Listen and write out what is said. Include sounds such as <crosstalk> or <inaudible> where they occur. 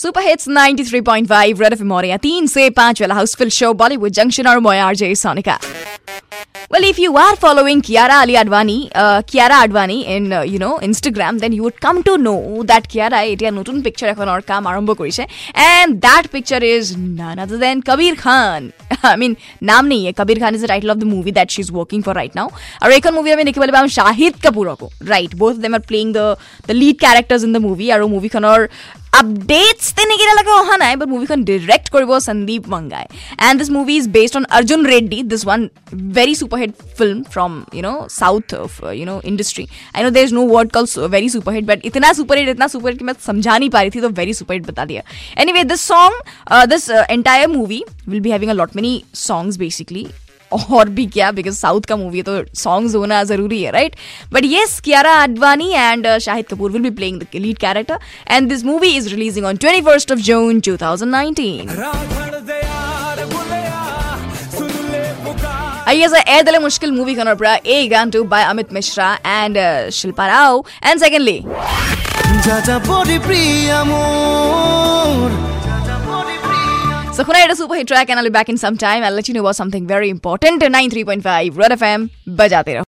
Super hits 93.5 red FM और यहाँ तीन से पांच वाला हाउसफुल शो बॉलीवुड जंक्शन और मैं RJ Sonika Well, if you are following Kiara Ali Advani, uh, Kiara Advani in uh, you know Instagram, then you would come to know that Kiara এতিয়া নতুন পিকচাৰ এখনৰ কাম আৰম্ভ কৰিছে and that picture is none other than Kabir Khan <laughs> I mean নাম নেই Kabir Khan is the title of the movie that she is working for right now আৰু এইখন movie আমি দেখিবলৈ পাম Shahid কাপুৰকো right both them are playing the the lead characters in the movie আৰু মুভিখনৰ updates তেনেকেইটালৈকে অহা নাই but মুভিখন ডিৰেক্ট কৰিব সন্দীপ মংগাই and this movie is based on Arjun Reddy this one very super hit film from you know south of uh, you know industry i know there's no word called so, very super hit but इतना super hit इतना super hit कि मैं समझा नहीं पा रही थी तो very super hit बता दिया anyway this song uh, this uh, entire movie will be having a lot many songs basically और भी क्या बिकॉज़ साउथ का मूवी है तो सॉन्ग होना ज़रूरी है right but yes Kiara Advani and Shahid Kapoor will be playing the lead character and this movie is releasing on twenty first of June two thousand मुश्किल मूवी essa é ए गान to by Amit Mishra and Shilpa Rao and and uh, Shilpa Rao. And secondly So, Khuna, it a super hit track, and I'll be back in some time. I'll let you know about something very important. 93.5 Red FM, bajate raho.